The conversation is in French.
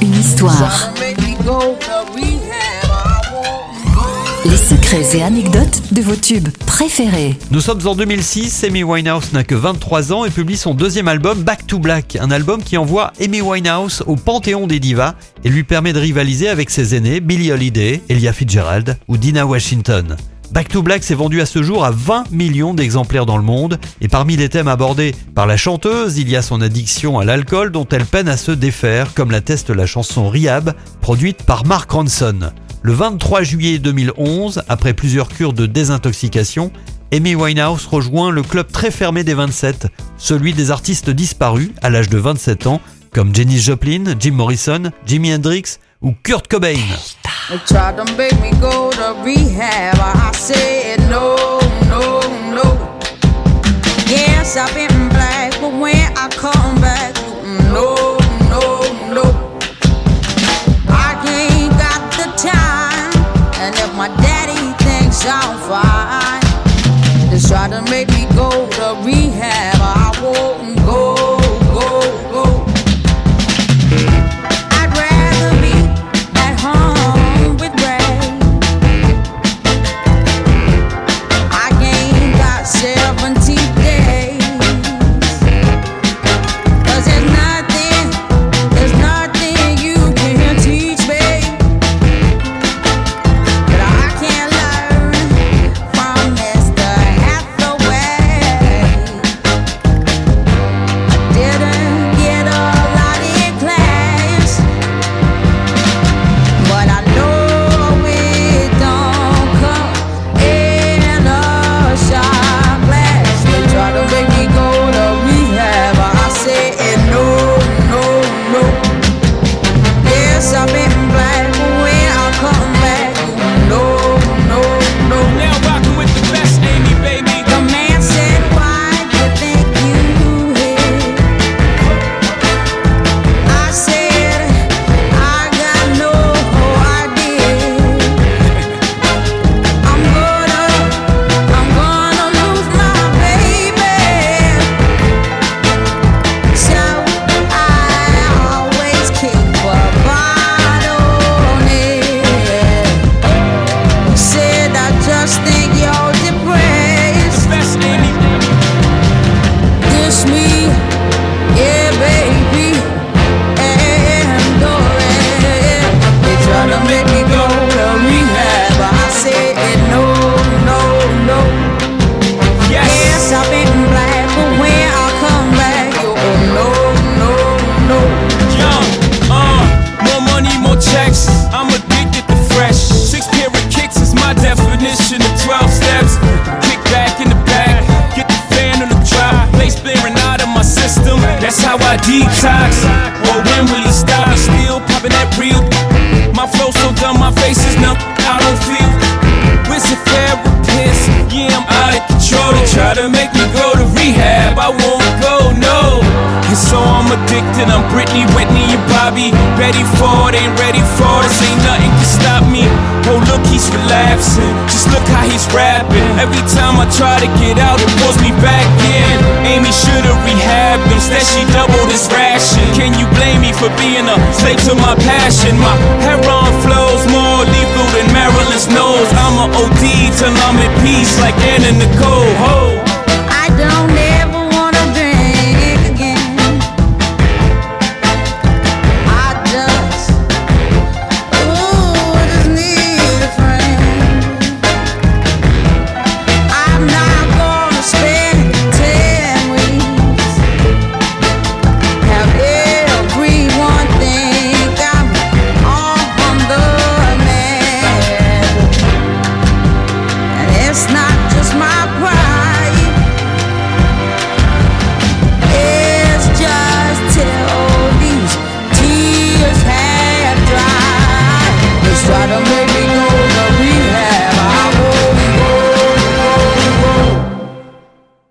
Une histoire. Les secrets et anecdotes de vos tubes préférés. Nous sommes en 2006, Amy Winehouse n'a que 23 ans et publie son deuxième album Back to Black, un album qui envoie Amy Winehouse au panthéon des divas et lui permet de rivaliser avec ses aînés Billie Holiday, Ella Fitzgerald ou Dina Washington. Back to Black s'est vendu à ce jour à 20 millions d'exemplaires dans le monde, et parmi les thèmes abordés par la chanteuse, il y a son addiction à l'alcool dont elle peine à se défaire, comme l'atteste la chanson Rehab, produite par Mark Ronson. Le 23 juillet 2011, après plusieurs cures de désintoxication, Amy Winehouse rejoint le club très fermé des 27, celui des artistes disparus à l'âge de 27 ans, comme Jenny Joplin, Jim Morrison, Jimi Hendrix ou Kurt Cobain. Detox. Well, when will he stop? He still popping that real. My flow so dumb, my face is numb. I don't feel. Where's the therapist? Yeah, I'm out of control. They try to make me go to rehab. I won't go, no. And so I'm addicted. I'm Britney, Whitney, and Bobby. Betty Ford ain't ready for this. Ain't nothing can stop me. Oh, look, he's relapsing. Just look how he's rapping. Every time I try to get out, it pulls me back in. Amy should've rehabbed. Instead, she doubled his ration. Can you blame me for being a slave to my passion? My heroin flows more lethal than Marilyn's nose. I'm a OD till I'm in peace, like Anna Nicole. Ho.